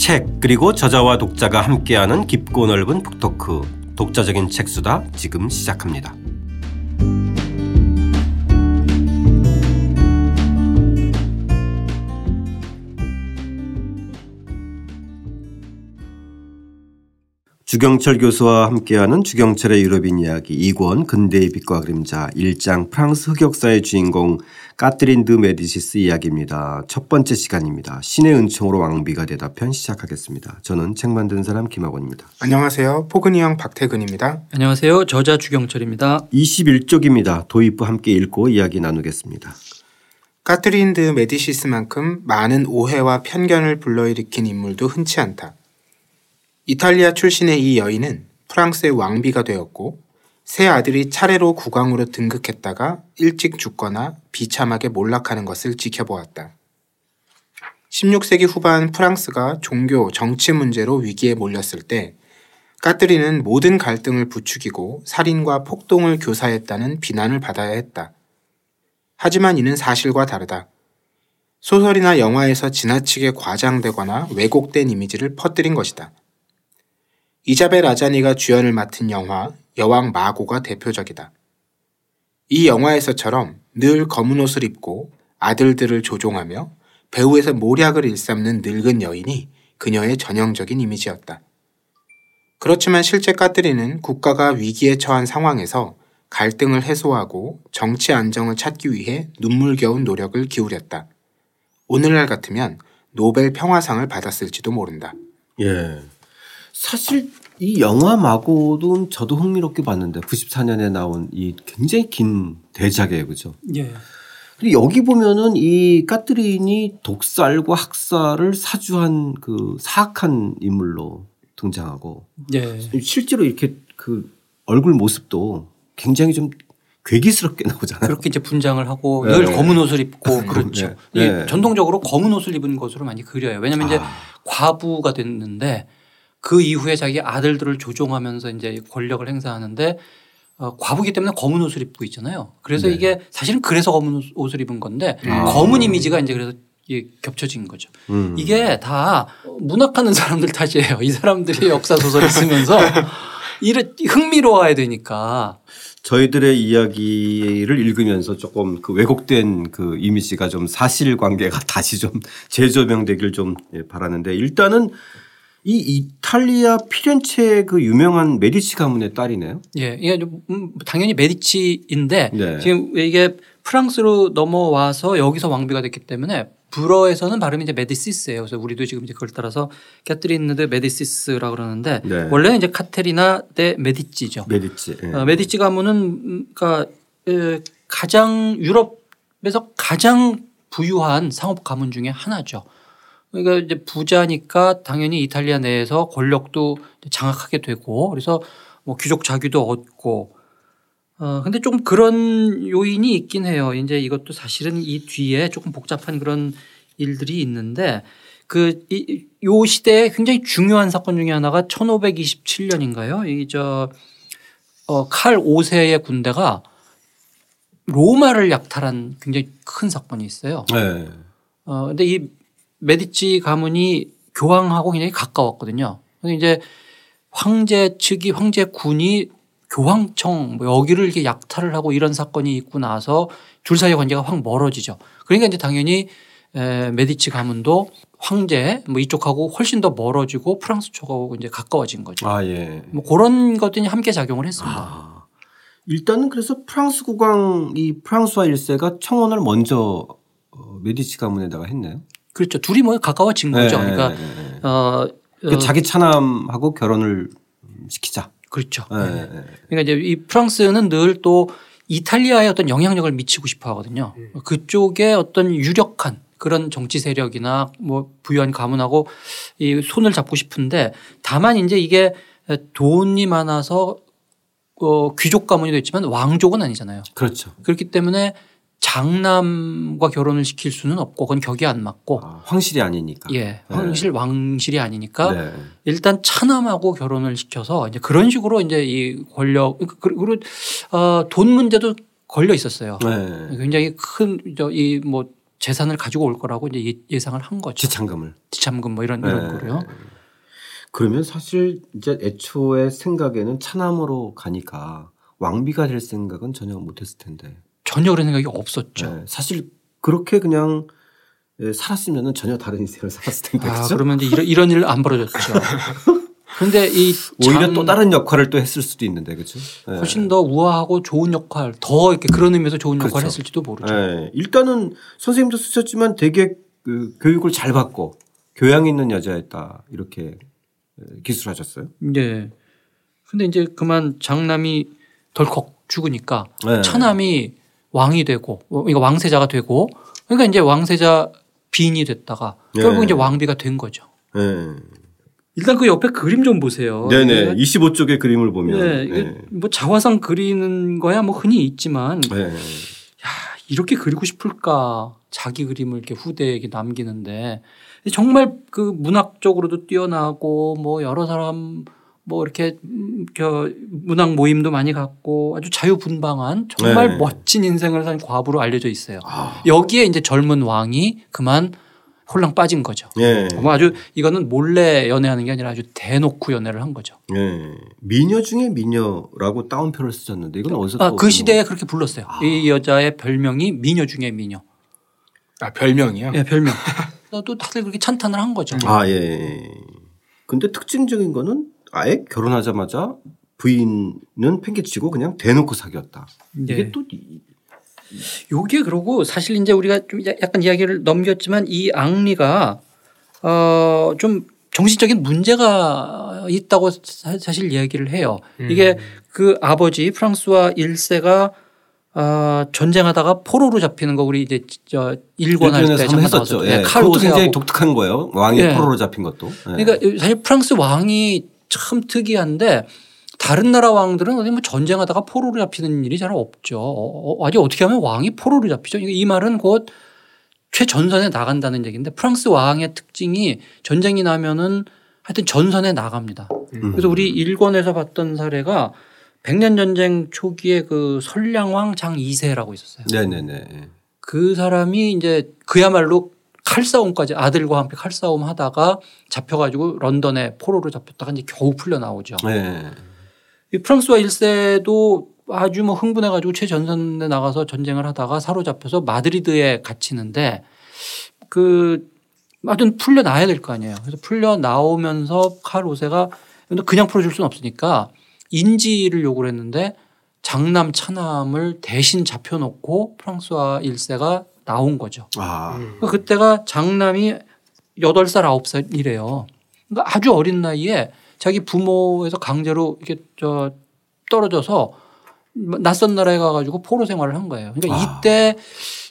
책 그리고 저자와 독자가 함께하는 깊고 넓은 북토크 독자적인 책수다 지금 시작합니다. 주경철 교수와 함께하는 주경철의 유럽인 이야기 2권 근대의 빛과 그림자 1장 프랑스 흑역사의 주인공 까트린 드 메디시스 이야기입니다. 첫 번째 시간입니다. 신의 은총으로 왕비가 되다 편 시작하겠습니다. 저는 책 만든 사람 김학원입니다. 안녕하세요. 포근이 형 박태근입니다. 안녕하세요. 저자 주경철입니다. 21쪽입니다. 도입부 함께 읽고 이야기 나누겠습니다. 까트린 드 메디시스만큼 많은 오해와 편견을 불러일으킨 인물도 흔치 않다. 이탈리아 출신의 이 여인은 프랑스의 왕비가 되었고 세 아들이 차례로 국왕으로 등극했다가 일찍 죽거나 비참하게 몰락하는 것을 지켜보았다. 16세기 후반 프랑스가 종교, 정치 문제로 위기에 몰렸을 때 까트리는 모든 갈등을 부추기고 살인과 폭동을 교사했다는 비난을 받아야 했다. 하지만 이는 사실과 다르다. 소설이나 영화에서 지나치게 과장되거나 왜곡된 이미지를 퍼뜨린 것이다. 이자벨 아자니가 주연을 맡은 영화 여왕 마고가 대표적이다. 이 영화에서처럼 늘 검은 옷을 입고 아들들을 조종하며 배우에서 모략을 일삼는 늙은 여인이 그녀의 전형적인 이미지였다. 그렇지만 실제 까뜨리는 국가가 위기에 처한 상황에서 갈등을 해소하고 정치 안정을 찾기 위해 눈물겨운 노력을 기울였다. 오늘날 같으면 노벨 평화상을 받았을지도 모른다. 예. 사실 이 영화 마고도 저도 흥미롭게 봤는데 94년에 나온 이 굉장히 긴 대작이에요. 그죠? 예. 근데 여기 보면은 이 까트린이 독살과 학살을 사주한 그 사악한 인물로 등장하고 예. 실제로 이렇게 그 얼굴 모습도 굉장히 좀 괴기스럽게 나오잖아요. 그렇게 이제 분장을 하고 네. 늘 검은 옷을 입고 그렇죠. 네. 예, 네. 전통적으로 검은 옷을 입은 것으로 많이 그려요. 왜냐하면 이제 아. 과부가 됐는데 그 이후에 자기 아들들을 조종하면서 이제 권력을 행사하는데 어, 과부기 때문에 검은 옷을 입고 있잖아요. 그래서 네. 이게 사실은 그래서 검은 옷- 옷을 입은 건데 아. 검은 이미지가 이제 그래서 겹쳐진 거죠. 음. 이게 다 문학하는 사람들 탓이에요. 이 사람들이 역사 소설을 쓰면서 이를 흥미로워야 되니까 저희들의 이야기를 읽으면서 조금 그 왜곡된 그 이미지가 좀 사실관계가 다시 좀 재조명되길 좀 예, 바라는데 일단은 이 이탈리아 피렌체 그 유명한 메디치 가문의 딸이네요. 예, 이게 좀, 음, 당연히 메디치인데 네. 지금 이게 프랑스로 넘어와서 여기서 왕비가 됐기 때문에 불어에서는 발음이 이제 메디시스예요. 그래서 우리도 지금 이제 그걸 따라서 캐트린 드 메디시스라고 그러는데 네. 원래는 이제 카테리나 데 메디치죠. 메디치. 예. 어, 메디치 가문은 음, 그러니까 에, 가장 유럽에서 가장 부유한 상업 가문 중에 하나죠. 그러니까 이제 부자니까 당연히 이탈리아 내에서 권력도 장악하게 되고 그래서 뭐 귀족 자규도 얻고 어 근데 좀 그런 요인이 있긴 해요. 이제 이것도 사실은 이 뒤에 조금 복잡한 그런 일들이 있는데 그요 시대에 굉장히 중요한 사건 중에 하나가 1527년인가요? 이저 어, 칼 5세의 군대가 로마를 약탈한 굉장히 큰 사건이 있어요. 네. 어, 근데 이 메디치 가문이 교황하고 굉장히 가까웠거든요. 근데 이제 황제 측이 황제 군이 교황청 뭐 여기를 이렇게 약탈을 하고 이런 사건이 있고 나서 둘 사이의 관계가 확 멀어지죠. 그러니까 이제 당연히 에, 메디치 가문도 황제 뭐 이쪽하고 훨씬 더 멀어지고 프랑스 쪽하고 이제 가까워진 거죠. 아 예. 뭐 그런 것들이 함께 작용을 했습니다. 아. 일단은 그래서 프랑스 국왕 이 프랑스와 1세가 청혼을 먼저 어, 메디치 가문에다가 했네요. 그렇죠. 둘이 뭐 가까워진 거죠. 네, 그러니까 네, 네, 네. 어, 그 어, 자기 차남하고 결혼을 시키자. 그렇죠. 네. 그러니까 이제 이 프랑스는 늘 또 이탈리아에 어떤 영향력을 미치고 싶어 하거든요. 그쪽에 어떤 유력한 그런 정치 세력이나 뭐 부유한 가문하고 이 손을 잡고 싶은데 다만 이제 이게 돈이 많아서 어 귀족 가문이 됐지만 왕족은 아니잖아요. 그렇죠. 그렇기 때문에 장남과 결혼을 시킬 수는 없고 그건 격이 안 맞고 아, 황실이 아니니까. 예 황실 왕실이 아니니까 네. 일단 차남하고 결혼을 시켜서 이제 그런 식으로 이제 이 권력 그리고 어, 돈 문제도 걸려 있었어요. 네. 굉장히 큰이뭐 재산을 가지고 올 거라고 이제 예- 예상을 한 거죠. 지참금을. 지참금 뭐 이런 이런 네. 거로요. 그러면 사실 이제 애초에 생각에는 차남으로 가니까 왕비가 될 생각은 전혀 못했을 텐데. 전혀 그런 생각이 없었죠. 네, 사실 그렇게 그냥 예, 살았으면 전혀 다른 인생을 살았을 텐데. 아, 그렇죠? 그러면 이제 이런, 이런 일 안 벌어졌죠. 그런데 이 오히려 장- 또 다른 역할을 또 했을 수도 있는데 그렇죠. 예. 훨씬 더 우아하고 좋은 역할, 더 이렇게 그런 의미에서 좋은 역할을 그렇죠. 했을지도 모르죠. 예, 일단은 선생님도 쓰셨지만 되게 그 교육을 잘 받고 교양 있는 여자였다 이렇게 예, 기술하셨어요. 네. 근데 이제 그만 장남이 덜컥 죽으니까 네. 차남이 왕이 되고, 어, 그러니까 왕세자가 되고, 그러니까 이제 왕세자 빈이 됐다가 네. 결국 이제 왕비가 된 거죠. 예. 일단 그 옆에 그림 좀 보세요. 네네. 이게 25쪽의 그림을 보면. 네, 이게 뭐 자화상 그리는 거야 뭐 흔히 있지만 예. 예. 이렇게 그리고 싶을까 자기 그림을 이렇게 후대에게 남기는데 정말 그 문학적으로도 뛰어나고 뭐 여러 사람 뭐 이렇게 음, 저 문학 모임도 많이 갖고 아주 자유분방한 정말 네. 멋진 인생을 산 과부로 알려져 있어요. 아. 여기에 이제 젊은 왕이 그만 홀랑 빠진 거죠. 예. 뭐 아주 이거는 몰래 연애하는 게 아니라 아주 대놓고 연애를 한 거죠. 예. 미녀 중에 미녀라고 따옴표를 쓰셨는데 이건 어디서 아, 또그 시대에 그렇게 불렀어요. 이 여자의 별명이 미녀 중에 미녀. 아 별명이요? 예, 별명. 또 다들 그렇게 찬탄을 한 거죠. 아, 예, 예. 근데 특징적인 거는 아예 결혼하자마자 부인은 팽개치고 그냥 대놓고 사귀었다. 네. 이게 또 이- 요게 그러고 사실 이제 우리가 좀 야- 약간 이야기를 넘겼지만 이 앙리가 어좀 정신적인 문제가 있다고 사- 사실 이야기를 해요. 이게 그 아버지 프랑스와 1세가 어, 전쟁하다가 포로로 잡히는 거 우리 이제 저 일권 할 때 잠깐 했었죠. 예. 네, 칼 그것도 굉장히 독특한 거예요. 왕이 예. 포로로 잡힌 것도. 예. 그러니까 사실 프랑스 왕이 참 특이한데 다른 나라 왕들은 어디 뭐 전쟁하다가 포로로 잡히는 일이 잘 없죠. 어, 어, 아니 어떻게 하면 왕이 포로로 잡히죠? 이- 이 말은 곧 최전선에 나간다는 얘기인데 프랑스 왕의 특징이 전쟁이 나면은 하여튼 전선에 나갑니다. 그래서 우리 일권에서 봤던 사례가 백년 전쟁 초기에 그 선량왕 장 2세라고 있었어요. 네네네. 그 사람이 이제 그야말로 칼싸움까지 아들과 함께 칼싸움 하다가 잡혀가지고 런던에 포로로 잡혔다가 이제 겨우 풀려 나오죠. 네. 이 프랑스와 1세도 아주 뭐 흥분해가지고 최전선에 나가서 전쟁을 하다가 사로잡혀서 마드리드에 갇히는데 그 하여튼 풀려 나야 될 거 아니에요. 그래서 풀려 나오면서 칼 오세가 그냥 풀어줄 수는 없으니까 인지를 요구를 했는데 장남 차남을 대신 잡혀놓고 프랑스와 1세가 나온 거죠. 아. 그러니까 그때가 장남이 8살, 9살이래요. 그러니까 아주 어린 나이에 자기 부모에서 강제로 이렇게 저 떨어져서 낯선 나라에 가가지고 포로 생활을 한 거예요. 그러니까 아. 이때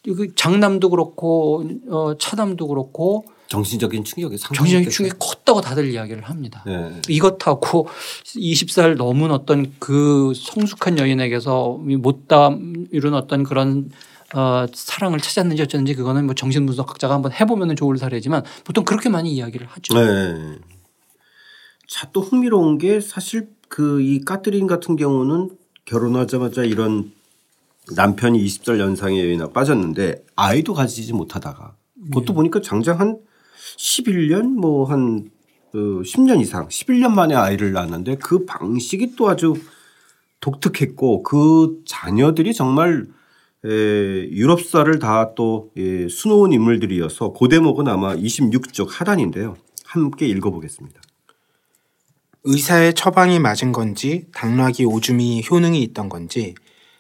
그 장남도 그렇고 어 차남도 그렇고 정신적인 충격이 상당히 정신적인 충격이 컸다고 다들 이야기를 합니다. 네. 이것하고 20살 넘은 어떤 그 성숙한 여인에게서 못다 이룬 어떤 그런 어, 사랑을 찾았는지 어쩌는지 그거는 뭐 정신분석학자가 한번 해보면 좋을 사례지만 보통 그렇게 많이 이야기를 하죠. 네. 자, 또 흥미로운 게 사실 그 이 까트린 같은 경우는 결혼하자마자 이런 남편이 20살 연상의 여인아 빠졌는데 아이도 가지지 못하다가 그것도 보니까 장장 한 11년 뭐한 어, 10년 이상 11년 만에 아이를 낳았는데 그 방식이 또 아주 독특했고 그 자녀들이 정말 에, 유럽사를 다 또 예, 수놓은 인물들이어서 그 대목은 아마 26쪽 하단인데요. 함께 읽어보겠습니다. 의사의 처방이 맞은 건지 당나귀 오줌이 효능이 있던 건지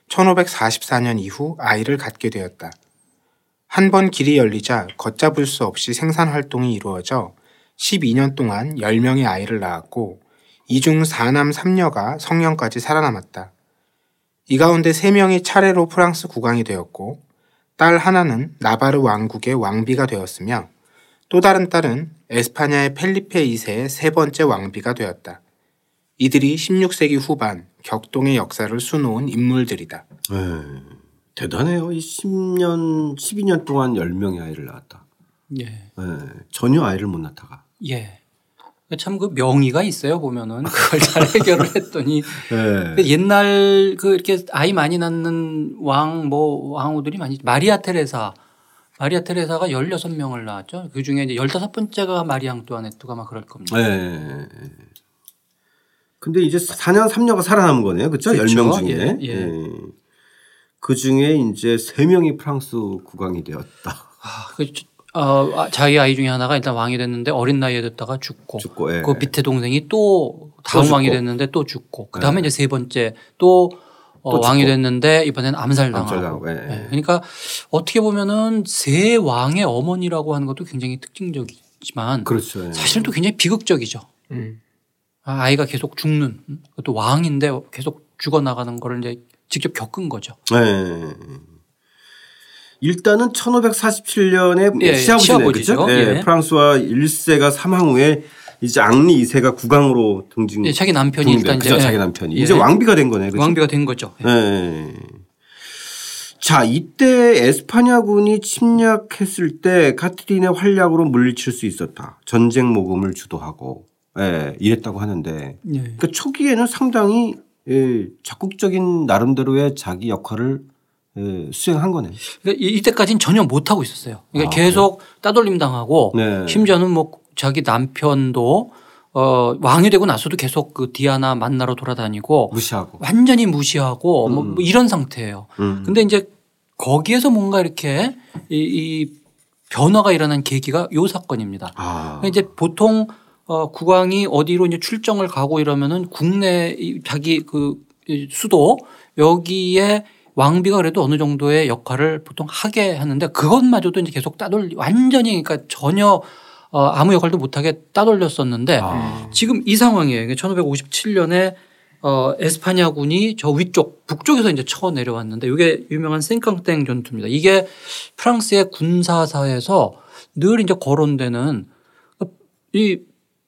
1544년 이후 아이를 갖게 되었다. 한 번 길이 열리자 걷잡을 수 없이 생산 활동이 이루어져 12년 동안 10명의 아이를 낳았고 이 중 4남 3녀가 성년까지 살아남았다. 이 가운데 3명이 차례로 프랑스 국왕이 되었고 딸 하나는 나바르 왕국의 왕비가 되었으며 또 다른 딸은 에스파냐의 펠리페 2세의 세 번째 왕비가 되었다. 이들이 16세기 후반 격동의 역사를 수놓은 인물들이다. 네. 대단해요. 이 10년, 12년 동안 10명의 아이를 낳았다. 예. 네. 전혀 아이를 못 낳다가. 예. 참 그 명의가 있어요 보면은 그걸 잘 해결을 했더니 네. 그 옛날 그 이렇게 아이 많이 낳는 왕 뭐 왕후들이 많이 마리아 테레사 마리아 테레사가 16명을 낳았죠. 그 중에 이제 15번째가 마리 앙뚜아네트가 막 그럴 겁니다. 네. 근데 이제 4년 3녀가 살아남은 거네요. 그렇죠? 그렇죠. 10명 중에. 예, 예. 예. 그 중에 이제 3명이 프랑스 국왕이 되었다. 아, 그, 어, 아, 자기 아이 중에 하나가 일단 왕이 됐는데 어린 나이에 됐다가 죽고, 죽고, 예. 그 밑에 동생이 또 다음 또 왕이. 됐는데 또 죽고 그 다음에 이제 세 번째 또, 어, 또 왕이. 됐는데 이번에는 암살당하고. 암살당하고, 예. 예. 그러니까 어떻게 보면은 세 왕의 어머니라고 하는 것도 굉장히 특징적이지만 그렇죠. 예. 사실은 또 굉장히 비극적이죠. 음. 아, 아이가 계속 죽는 음? 또 왕인데 계속 죽어나가는 거를 이제 직접 겪은 거죠. 네. 일단은 1547년에 예, 시아버지네 시아버지죠. 그죠? 예, 예. 프랑스와 1세가 사망 후에 이제 앙리 2세가 국왕으로 등진. 예, 자기 남편이 등대- 일단 그죠? 이제 자기 예. 남편이 예. 이제 왕비가 된 거네. 그죠? 왕비가 된 거죠. 예. 예. 자, 이때 에스파냐군이 침략했을 때 카트린의 활약으로 물리칠 수 있었다. 전쟁 모금을 주도하고, 예, 이랬다고 하는데, 예. 그러니까 초기에는 상당히 예, 적극적인 나름대로의 자기 역할을 예, 수행한 거네. 그러니까 이- 이때까지는 전혀 못 하고 있었어요. 그러니까 아, 계속 따돌림 당하고 네. 심지어는 뭐 자기 남편도 어 왕이 되고 나서도 계속 그 디아나 만나러 돌아다니고 무시하고. 완전히 무시하고 뭐, 뭐 이런 상태예요. 음. 근데 이제 거기에서 뭔가 이렇게 이, 이 변화가 일어난 계기가 요 사건입니다. 아. 그러니까 이제 보통 어 국왕이 어디로 이제 출정을 가고 이러면은 국내 이 자기 그이 수도 여기에 왕비가 그래도 어느 정도의 역할을 보통 하게 하는데 그것마저도 이제 계속 따돌리 완전히 그러니까 전혀 어 아무 역할도 못하게 따돌렸었는데 아. 지금 이 상황이에요. 1557년에 어 에스파냐군이 저 위쪽 북쪽에서 이제 쳐 내려왔는데 이게 유명한 생캉땡 전투입니다. 이게 프랑스의 군사사에서 늘 이제 거론되는 이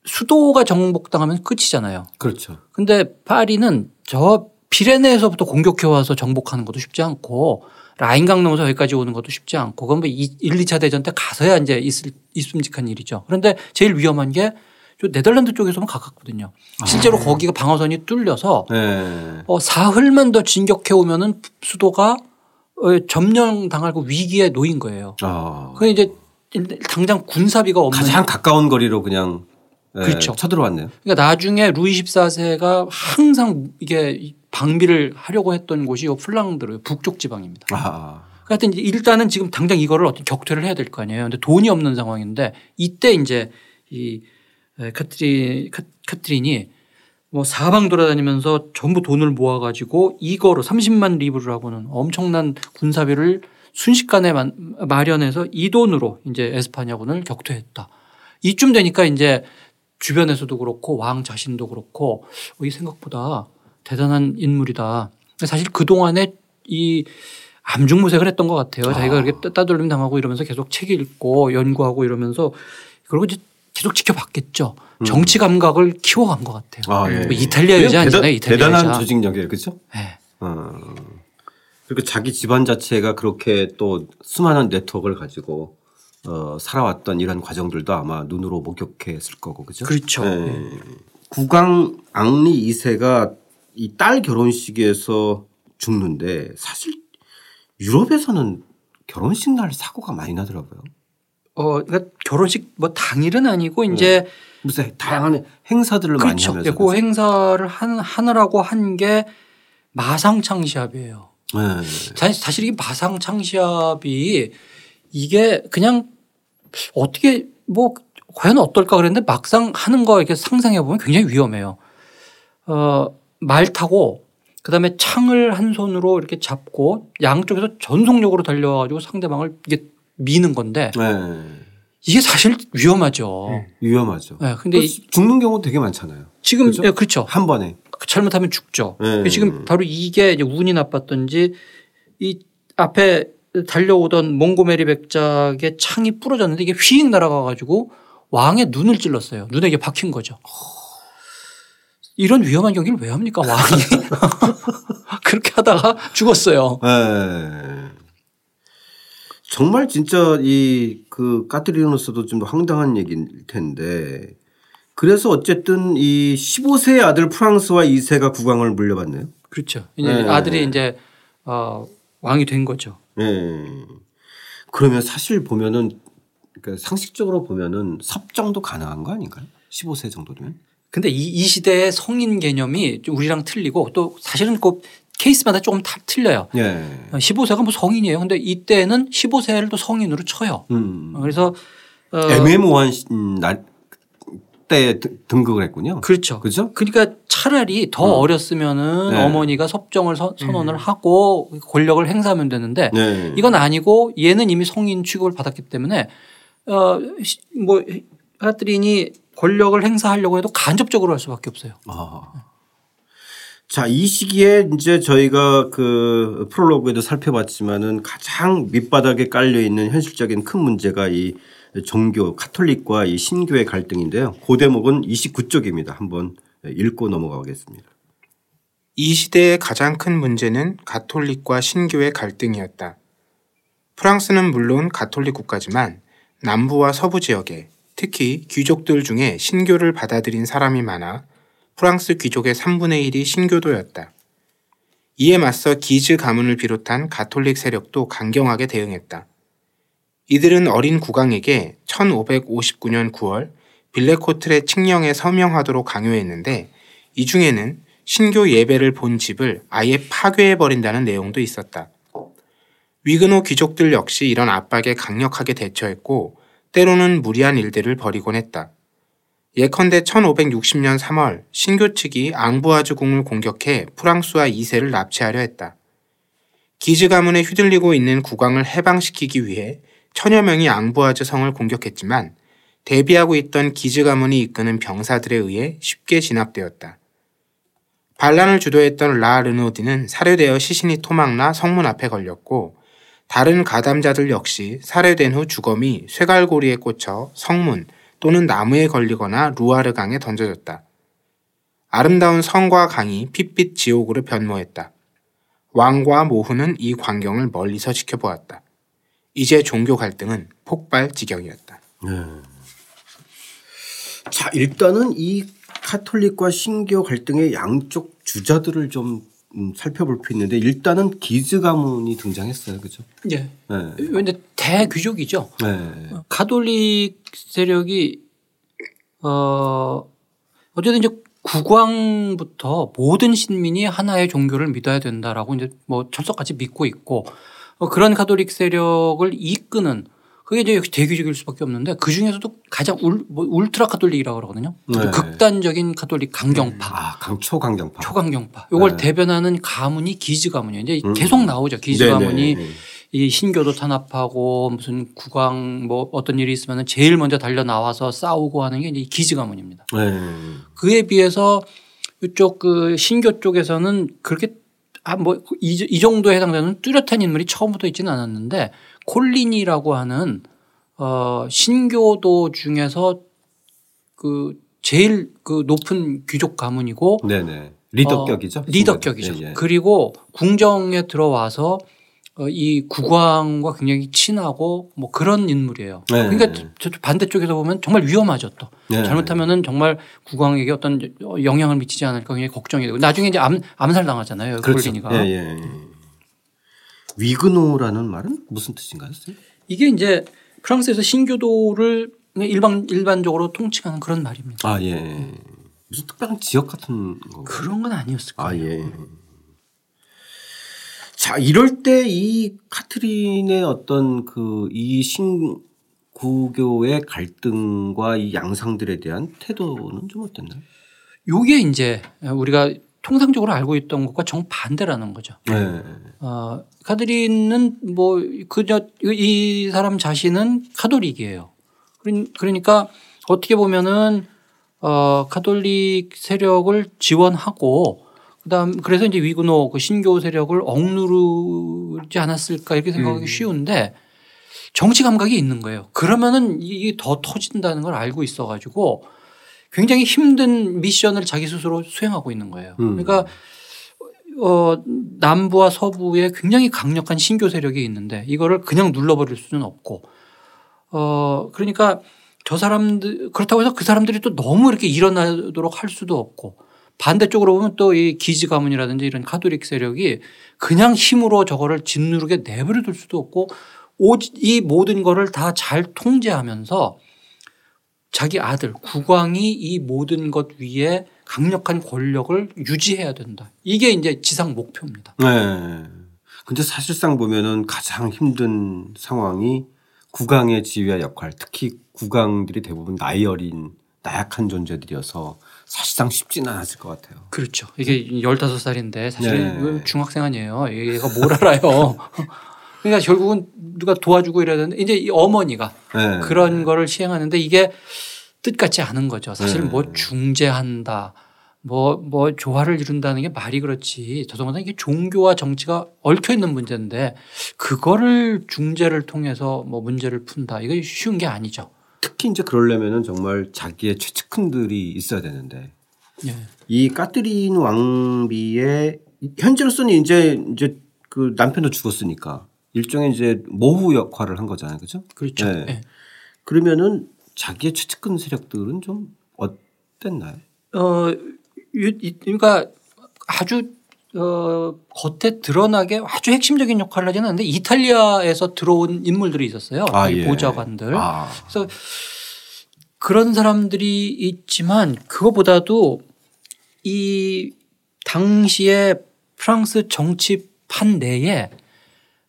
수도가 정복당하면 끝이잖아요. 그렇죠. 근데 파리는 저 피레네에서부터 공격해 와서 정복하는 것도 쉽지 않고 라인 강 넘어서 여기까지 오는 것도 쉽지 않고 그건 뭐 1, 2차 대전 때 가서야 이제 있을, 있음직한 일이죠. 그런데 제일 위험한 게저 네덜란드 쪽에서만 가깝거든요. 실제로 거기가 방어선이 뚫려서 네. 어, 사흘만 더 진격해 오면은 수도가 어, 점령당할 그 위기에 놓인 거예요. 아. 그 이제 당장 군사비가 없는 가장 가까운 거리로 그냥 예, 그렇죠. 쳐들어왔네요. 그러니까 나중에 루이 14세가 항상 이게 방비를 하려고 했던 곳이 요 플랑드르 북쪽 지방입니다. 아. 하여튼 이제 일단은 지금 당장 이거를 어떤 격퇴를 해야 될 거 아니에요. 근데 돈이 없는 상황인데 이때 이제 이 카트리, 카- 카트린이 뭐 사방 돌아다니면서 전부 돈을 모아 가지고 이거로 30만 리브르라고는 엄청난 군사비를 순식간에 만- 마련해서 이 돈으로 이제 에스파냐군을 격퇴했다. 이쯤 되니까 이제 주변에서도 그렇고 왕 자신도 그렇고 어, 이 생각보다 대단한 인물이다. 사실 그 동안에 이 암중모색을 했던 것 같아요. 자기가 이렇게 따- 따돌림 당하고 이러면서 계속 책 읽고 연구하고 이러면서 그리고 이제 계속 지켜봤겠죠. 정치 감각을 키워간 것 같아요. 아, 예. 뭐 이탈리아 여자 아니잖아요. 이탈리아 대단한 여자. 조직력이에요. 그렇죠? 네. 어. 그리고 자기 집안 자체가 그렇게 또 수많은 네트워크를 가지고 어, 살아왔던 이런 과정들도 아마 눈으로 목격했을 거고 그죠? 그렇죠. 네. 국왕 앙리 2세가 이 딸 결혼식에서 죽는데 사실 유럽에서는 결혼식 날 사고가 많이 나더라고요. 어, 그러니까 결혼식 뭐 당일은 아니고 이제 무슨 다양한 행사들을 많이 그렇죠. 하면서 그 행사를 한, 하느라고 한 게 마상창 시합이에요. 네. 사실, 사실 이 마상창 시합이 이게 그냥 어떻게 뭐 과연 어떨까 그랬는데 막상 하는 거 이렇게 상상해 보면 굉장히 위험해요. 어, 말 타고 그다음에 창을 한 손으로 이렇게 잡고 양쪽에서 전속력으로 달려가지고 상대방을 이게 미는 건데 네. 이게 사실 위험하죠. 위험하죠. 네, 근데 이- 죽는 경우 되게 많잖아요. 지금 그죠? 예, 그렇죠. 한 번에. 잘못하면 죽죠. 네. 지금 바로 이게 이제 운이 나빴던지 이 앞에 달려오던 몽고메리 백작의 창이 부러졌는데 이게 휘익 날아가 가지고 왕의 눈을 찔렀어요. 눈에 이게 박힌 거죠. 이런 위험한 경기를 왜 합니까 왕이 그렇게 하다가 죽었어요. 네. 정말 진짜 이 그 까트리노스도 좀 황당한 얘기일 텐데 그래서 어쨌든 이 15세의 아들 프랑스와 2세가 국왕을 물려받네요. 그렇죠. 이제 네. 아들이 이제 어, 왕이 된 거죠. 네. 그러면 사실 보면은 그러니까 상식적으로 보면은 섭정도 가능한 거 아닌가요? 15세 정도면? 근데 이, 이 시대의 성인 개념이 좀 우리랑 틀리고 또 사실은 그 케이스마다 조금 다 틀려요. 예. 15세가 뭐 성인이에요. 근데 이때는 15세를 또 성인으로 쳐요. 음. 그래서 어 애매모호한 시- 음, 날, 때 드- 등극을 했군요. 그렇죠. 그죠? 그러니까 차라리 더 어. 렸으면은 네. 어머니가 섭정을 선- 선언을 하고 권력을 행사하면 되는데 네. 이건 아니고 얘는 이미 성인 취급을 받았기 때문에 어뭐 카트린이 권력을 행사하려고 해도 간접적으로 할 수밖에 없어요. 아. 자, 이 시기에 이제 저희가 그 프롤로그에도 살펴봤지만은 가장 밑바닥에 깔려 있는 현실적인 큰 문제가 이 종교 카톨릭과 이 신교의 갈등인데요. 그 대목은 29쪽입니다. 한번 읽고 넘어가겠습니다. 이 시대의 가장 큰 문제는 가톨릭과 신교의 갈등이었다. 프랑스는 물론 가톨릭 국가지만 남부와 서부 지역에 특히 귀족들 중에 신교를 받아들인 사람이 많아 프랑스 귀족의 3분의 1이 신교도였다. 이에 맞서 기즈 가문을 비롯한 가톨릭 세력도 강경하게 대응했다. 이들은 어린 국왕에게 1559년 9월 빌레코틀의 칙령에 서명하도록 강요했는데 이 중에는 신교 예배를 본 집을 아예 파괴해 버린다는 내용도 있었다. 위그노 귀족들 역시 이런 압박에 강력하게 대처했고 때로는 무리한 일들을 벌이곤 했다. 예컨대 1560년 3월 신교 측이 앙부아즈 궁을 공격해 프랑스와 2세를 납치하려 했다. 기즈 가문에 휘둘리고 있는 국왕을 해방시키기 위해 천여 명이 앙부아즈 성을 공격했지만 대비하고 있던 기즈 가문이 이끄는 병사들에 의해 쉽게 진압되었다. 반란을 주도했던 라 르노디는 살해되어 시신이 토막나 성문 앞에 걸렸고 다른 가담자들 역시 살해된 후 주검이 쇠갈고리에 꽂혀 성문 또는 나무에 걸리거나 루아르 강에 던져졌다. 아름다운 성과 강이 핏빛 지옥으로 변모했다. 왕과 모후는 이 광경을 멀리서 지켜보았다. 이제 종교 갈등은 폭발 지경이었다. 자, 일단은 이 카톨릭과 신교 갈등의 양쪽 주자들을 좀 음, 살펴볼 필요 있는데 일단은 기즈 가문이 등장했어요. 그죠? 예. 네. 근데 대귀족이죠. 네. 가톨릭 세력이 어 어쨌든 이제 국왕부터 모든 신민이 하나의 종교를 믿어야 된다라고 이제 뭐 철석같이 믿고 있고 어, 그런 가톨릭 세력을 이끄는 그게 이제 역시 대규적일 수밖에 없는데 그 중에서도 가장 울, 뭐 울트라 가톨릭이라고 그러거든요. 네. 극단적인 가톨릭 강경파. 아, 강 초 강경파. 초강경파. 요걸 네. 대변하는 가문이 기즈 가문이에요. 이제 음. 계속 나오죠. 기즈 네네. 가문이 이 신교도 탄압하고 무슨 국왕 뭐 어떤 일이 있으면 제일 먼저 달려 나와서 싸우고 하는 게 이제 이 기즈 가문입니다. 네. 그에 비해서 이쪽 그 신교 쪽에서는 그렇게 아 뭐 이 이 정도에 해당되는 뚜렷한 인물이 처음부터 있지는 않았는데 콜린이라고 하는 어 신교도 중에서 그 제일 그 높은 귀족 가문이고 네네. 리더격이죠. 어, 리더격이죠. 예, 예. 그리고 궁정에 들어와서 어, 이 국왕과 굉장히 친하고 뭐 그런 인물이에요. 네. 그러니까 저- 저 반대쪽에서 보면 정말 위험하죠 또. 네. 잘못하면은 정말 국왕에게 어떤 영향을 미치지 않을까 굉장히 걱정이 되고 나중에 이제 암, 암살 당하잖아요. 그렇죠. 콜린이가. 예, 예. 위그노라는 말은 무슨 뜻인가요? 이게 이제 프랑스에서 신교도를 일반 일반적으로 통칭하는 그런 말입니다. 아, 예. 무슨 특별한 지역 같은 건가요? 그런 건 아니었을 아, 거예요. 예. 자, 이럴 때 이 카트린의 어떤 그 이 신구교의 갈등과 이 양상들에 대한 태도는 좀 어땠나요? 요게 이제 우리가 통상적으로 알고 있던 것과 정반대라는 거죠. 네. 어, 카드린은 뭐 그저 이 사람 자신은 카톨릭이에요. 그러니- 그러니까 어떻게 보면은 어, 카톨릭 세력을 지원하고 그다음 그래서 이제 위그노 그 신교 세력을 억누르지 않았을까 이렇게 생각하기 쉬운데 정치 감각이 있는 거예요. 그러면은 이게 더 터진다는 걸 알고 있어 가지고 굉장히 힘든 미션을 자기 스스로 수행하고 있는 거예요. 음. 그러니까 어, 남부와 서부에 굉장히 강력한 신교 세력이 있는데 이거를 그냥 눌러버릴 수는 없고 어, 그러니까 저 사람들 그렇다고 해서 그 사람들이 또 너무 이렇게 일어나도록 할 수도 없고 반대쪽으로 보면 또 이 기지 가문이라든지 이런 카톨릭 세력이 그냥 힘으로 저거를 짓누르게 내버려 둘 수도 없고 이 모든 거를 다 잘 통제하면서 자기 아들 국왕이 이 모든 것 위에 강력한 권력을 유지해야 된다. 이게 이제 지상 목표입니다. 네. 근데 사실상 보면은 가장 힘든 상황이 국왕의 지위와 역할, 특히 국왕들이 대부분 나이 어린 나약한 존재들이어서 사실상 쉽지는 않았을 것 같아요. 그렇죠. 이게 15살인데 사실 네. 중학생 아니에요. 얘가 뭘 알아요. 그러니까 결국은 누가 도와주고 이래야 되는데 이제 이 어머니가 네. 그런 거를 시행하는데 이게 뜻같지 않은 거죠. 사실 네. 뭐 중재한다. 뭐, 뭐 조화를 이룬다는 게 말이 그렇지. 더더군다나 이게 종교와 정치가 얽혀 있는 문제인데 그거를 중재를 통해서 뭐 문제를 푼다. 이거 쉬운 게 아니죠. 특히 이제 그러려면은 정말 자기의 최측근들이 있어야 되는데 예. 이 까트린 왕비의 현재로서는 이제 이제 그 남편도 죽었으니까 일종의 이제 모후 역할을 한 거잖아요, 그죠? 그렇죠. 네. 예. 그러면은 자기의 최측근 세력들은 좀 어땠나요? 어, 그러니까 아주 어, 겉에 드러나게 아주 핵심적인 역할을 하지는 않는데 이탈리아에서 들어온 인물들이 있었어요. 이 예. 보좌관들. 아, 그래서 그런 사람들이 있지만 그거보다도 이 당시에 프랑스 정치판 내에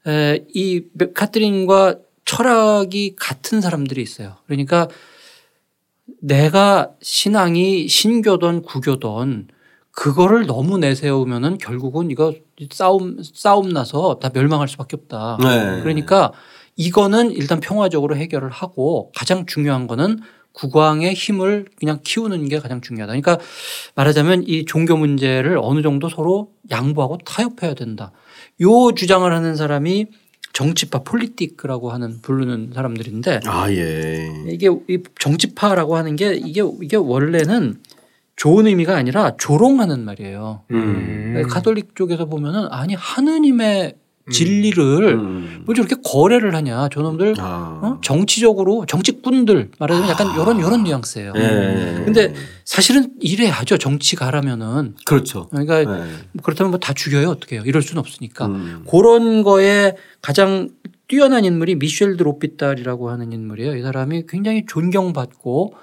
에, 이 카트린과 철학이 같은 사람들이 있어요. 그러니까 내가 신앙이 신교든 구교든 그거를 너무 내세우면은 결국은 이거 싸움 싸움 나서 다 멸망할 수밖에 없다. 네. 그러니까 이거는 일단 평화적으로 해결을 하고 가장 중요한 거는 국왕의 힘을 그냥 키우는 게 가장 중요하다. 그러니까 말하자면 이 종교 문제를 어느 정도 서로 양보하고 타협해야 된다. 요 주장을 하는 사람이 정치파 폴리틱이라고 하는 부르는 사람들인데 아 예. 이게 이 정치파라고 하는 게 이게 이게 원래는 좋은 의미가 아니라 조롱하는 말이에요. 음. 가톨릭 쪽에서 보면은 아니 하느님의 진리를 음. 뭐 저렇게 거래를 하냐 저놈들 아. 어? 정치적으로 정치꾼들 말하자면 약간 이런 이런 뉘앙스예요. 예. 근데 사실은 이래야죠 정치가라면은 그렇죠. 그러니까 예. 그렇다면 뭐 다 죽여요 어떻게 해요 이럴 수는 없으니까 음. 그런 거에 가장 뛰어난 인물이 미셸 드로피딸이라고 하는 인물이에요. 이 사람이 굉장히 존경받고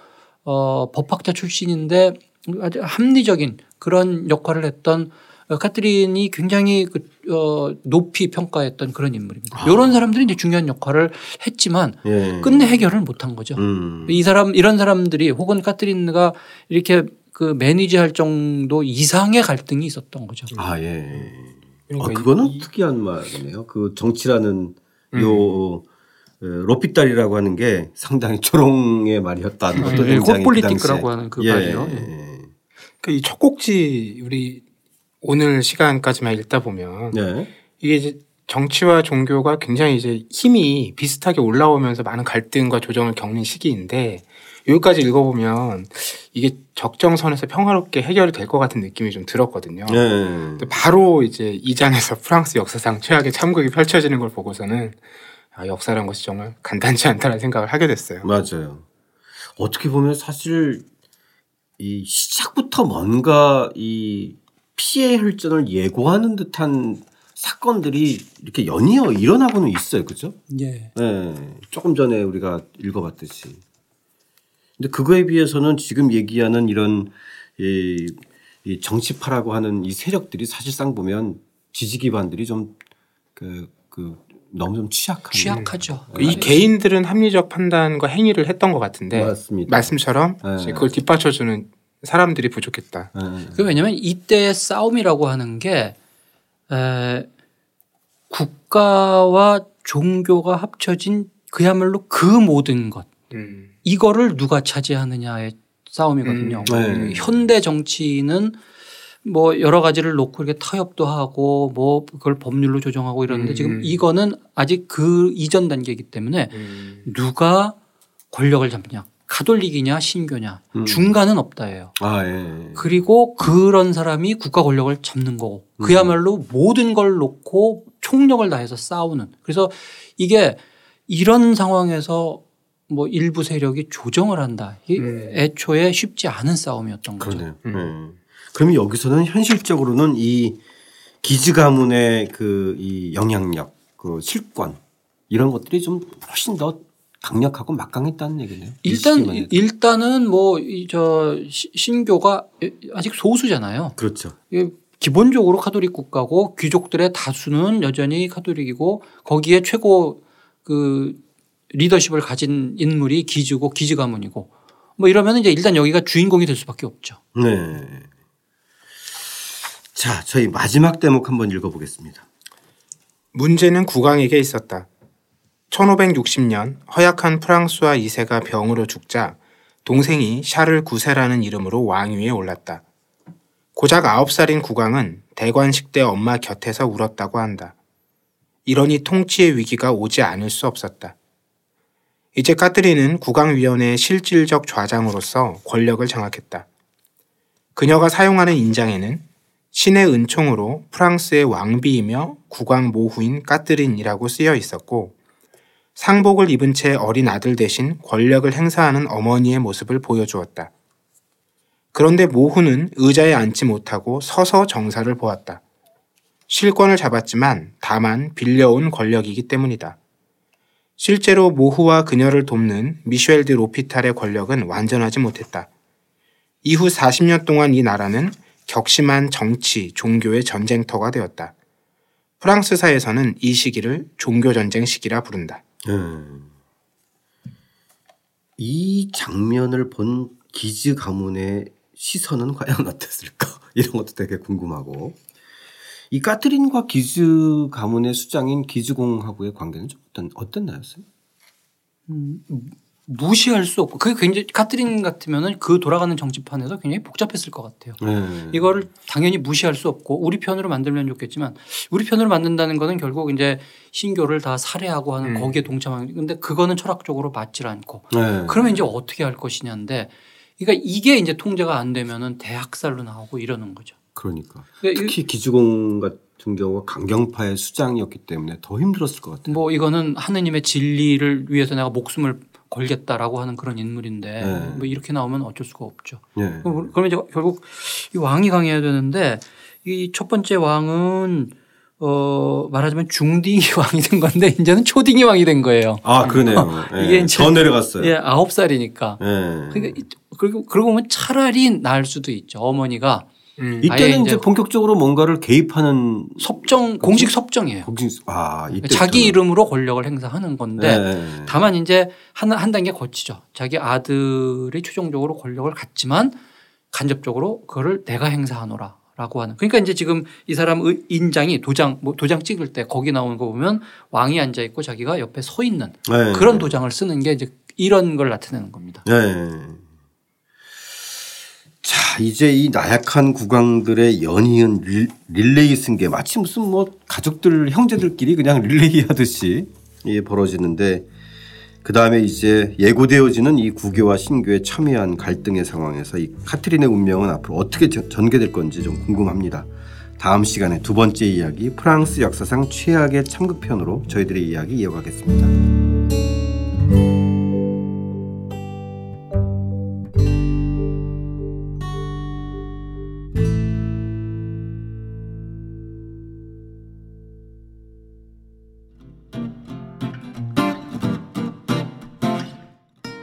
어, 법학자 출신인데 아주 합리적인 그런 역할을 했던 어, 카트린이 굉장히 그, 어, 높이 평가했던 그런 인물입니다. 이런 사람들이 이제 중요한 역할을 했지만 예. 끝내 해결을 못한 거죠. 음. 이 사람 이런 사람들이 혹은 카트린가 이렇게 그 매니지할 정도 이상의 갈등이 있었던 거죠. 아 예. 그러니까 어, 그거는 이- 특이한 말이네요. 그 정치라는 요 에, 로피딸이라고 하는 게 상당히 조롱의 말이었다는 것도 네, 굉장히 그 당시에. 하는 그 예. 말이요. 그 이 첫 곡지 우리 오늘 시간까지만 읽다 보면 네. 이게 이제 정치와 종교가 굉장히 이제 힘이 비슷하게 올라오면서 많은 갈등과 조정을 겪는 시기인데 여기까지 읽어보면 이게 적정선에서 평화롭게 해결이 될 것 같은 느낌이 좀 들었거든요. 네. 근데 바로 이제 이 장에서 프랑스 역사상 최악의 참극이 펼쳐지는 걸 보고서는 아, 역사란 것이 정말 간단치 않다는 생각을 하게 됐어요. 맞아요. 어떻게 보면 사실 이 시작부터 뭔가 이 피해 혈전을 예고하는 듯한 사건들이 이렇게 연이어 일어나고는 있어요. 그죠? 예. 네. 조금 전에 우리가 읽어봤듯이. 근데 그거에 비해서는 지금 얘기하는 이런 이, 이 정치파라고 하는 이 세력들이 사실상 보면 지지 기반들이 좀 그, 그 너무 좀 취약한. 취약하죠. 이 개인들은 합리적 판단과 행위를 했던 것 같은데 맞습니다. 말씀처럼 네. 그걸 뒷받쳐주는 사람들이 부족했다. 네. 그 왜냐하면 이때의 싸움이라고 하는 게 에, 국가와 종교가 합쳐진 그야말로 그 모든 것 음. 이거를 누가 차지하느냐의 싸움이거든요. 음, 네. 현대 정치는 뭐 여러 가지를 놓고 이렇게 타협도 하고 뭐 그걸 법률로 조정하고 이러는데 음. 지금 이거는 아직 그 이전 단계이기 때문에 음. 누가 권력을 잡냐 가톨릭이냐 신교냐 음. 중간은 없다예요. 아, 예. 그리고 그런 사람이 국가 권력을 잡는 거고 음. 그야말로 모든 걸 놓고 총력을 다해서 싸우는 그래서 이게 이런 상황에서 뭐 일부 세력이 조정을 한다. 이 음. 애초에 쉽지 않은 싸움이었던 거죠. 그러네요. 그러면 여기서는 현실적으로는 이 기즈 가문의 그 이 영향력, 그 실권 이런 것들이 좀 훨씬 더 강력하고 막강했다는 얘기네요. 일단 일단은 뭐 저 신교가 아직 소수잖아요. 그렇죠. 기본적으로 카톨릭 국가고 귀족들의 다수는 여전히 카톨릭이고 거기에 최고 그 리더십을 가진 인물이 기즈고 기즈 가문이고 뭐 이러면 이제 일단 여기가 주인공이 될 수밖에 없죠. 네. 자, 저희 마지막 대목 한번 읽어보겠습니다. 문제는 국왕에게 있었다. 1560년 허약한 프랑스와 2세가 병으로 죽자 동생이 샤를 9세라는 이름으로 왕위에 올랐다. 고작 9살인 국왕은 대관식 때 엄마 곁에서 울었다고 한다. 이러니 통치의 위기가 오지 않을 수 없었다. 이제 까트리는 국왕위원회의 실질적 좌장으로서 권력을 장악했다. 그녀가 사용하는 인장에는 신의 은총으로 프랑스의 왕비이며 국왕 모후인 까트린이라고 쓰여 있었고 상복을 입은 채 어린 아들 대신 권력을 행사하는 어머니의 모습을 보여주었다. 그런데 모후는 의자에 앉지 못하고 서서 정사를 보았다. 실권을 잡았지만 다만 빌려온 권력이기 때문이다. 실제로 모후와 그녀를 돕는 미셸 드 로피탈의 권력은 완전하지 못했다. 이후 40년 동안 이 나라는 격심한 정치, 종교의 전쟁터가 되었다. 프랑스사에서는 이 시기를 종교전쟁 시기라 부른다. 음. 이 장면을 본 기즈 가문의 시선은 과연 어땠을까? 이런 것도 되게 궁금하고. 이 까트린과 기즈 가문의 수장인 기즈공하고의 관계는 좀 어떤 어땠나요, 음, 무시할 수 없고 그게 굉장히 카트린 같으면은 그 돌아가는 정치판에서 굉장히 복잡했을 것 같아요. 네. 이거를 당연히 무시할 수 없고 우리 편으로 만들면 좋겠지만 우리 편으로 만든다는 거는 결국 이제 신교를 다 살해하고 하는 음. 거기에 동참하는 근데 그거는 철학적으로 맞질 않고 네. 그러면 이제 어떻게 할 것이냐인데 그러니까 이게 이제 통제가 안 되면은 대학살로 나오고 이러는 거죠. 그러니까, 그러니까 특히 기주공 같은 경우가 강경파의 수장이었기 때문에 더 힘들었을 것 같아요. 뭐 이거는 하느님의 진리를 위해서 내가 목숨을 걸겠다라고 하는 그런 인물인데 네. 뭐 이렇게 나오면 어쩔 수가 없죠. 네. 그러면 이제 결국 이 왕이 강해야 되는데 이 첫 번째 왕은 어 말하자면 중딩이 왕이 된 건데 이제는 초딩이 왕이 된 거예요. 아 그러네요. 네. 이게 이제 더 내려갔어요. 예, 아홉 살이니까. 네. 그러니까 그리고 그러고 보면 차라리 나을 수도 있죠. 어머니가 음. 이때는 이제, 본격적으로 뭔가를 개입하는 섭정 공식 섭정이에요. 공식 아 이때 자기 이름으로 권력을 행사하는 건데 네. 다만 이제 한, 한 단계 거치죠. 자기 아들이 최종적으로 권력을 갖지만 간접적으로 그거를 내가 행사하노라. 라고 하는. 그러니까 이제 지금 이 사람 인장이 도장, 뭐 도장 찍을 때 거기 나오는 거 보면 왕이 앉아 있고 자기가 옆에 서 있는 네. 그런 도장을 쓰는 게 이제 이런 걸 나타내는 겁니다. 네. 자, 이제 이 나약한 국왕들의 연이은 릴레이 승계 마치 무슨 뭐 가족들 형제들끼리 그냥 릴레이 하듯이 이 벌어지는데 그 다음에 이제 예고되어지는 이 구교와 신교의 첨예한 갈등의 상황에서 이 카트린의 운명은 앞으로 어떻게 전개될 건지 좀 궁금합니다. 다음 시간에 두 번째 이야기 프랑스 역사상 최악의 참극편으로 저희들의 이야기 이어가겠습니다.